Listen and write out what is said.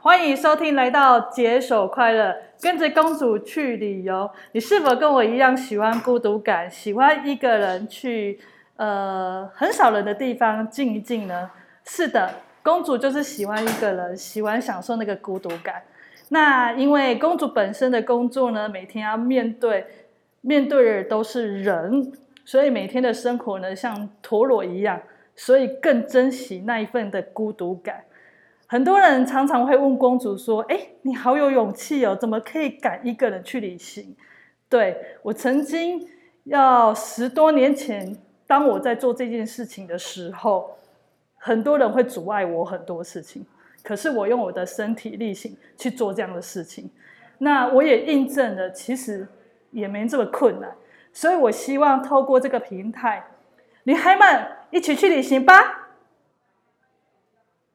欢迎收听来到解手快乐，跟着公主去旅游。你是否跟我一样喜欢孤独感，喜欢一个人去呃很少人的地方静一静呢？是的，公主就是喜欢一个人，喜欢享受那个孤独感。那因为公主本身的工作呢，每天要面对面对的都是人，所以每天的生活呢像陀螺一样，所以更珍惜那一份的孤独感。很多人常常会问公主说：“哎，你好有勇气哦，怎么可以敢一个人去旅行？”对我曾经要十多年前，当我在做这件事情的时候，很多人会阻碍我很多事情。可是我用我的身体力行去做这样的事情，那我也印证了，其实也没这么困难。所以我希望透过这个平台，女孩们一起去旅行吧。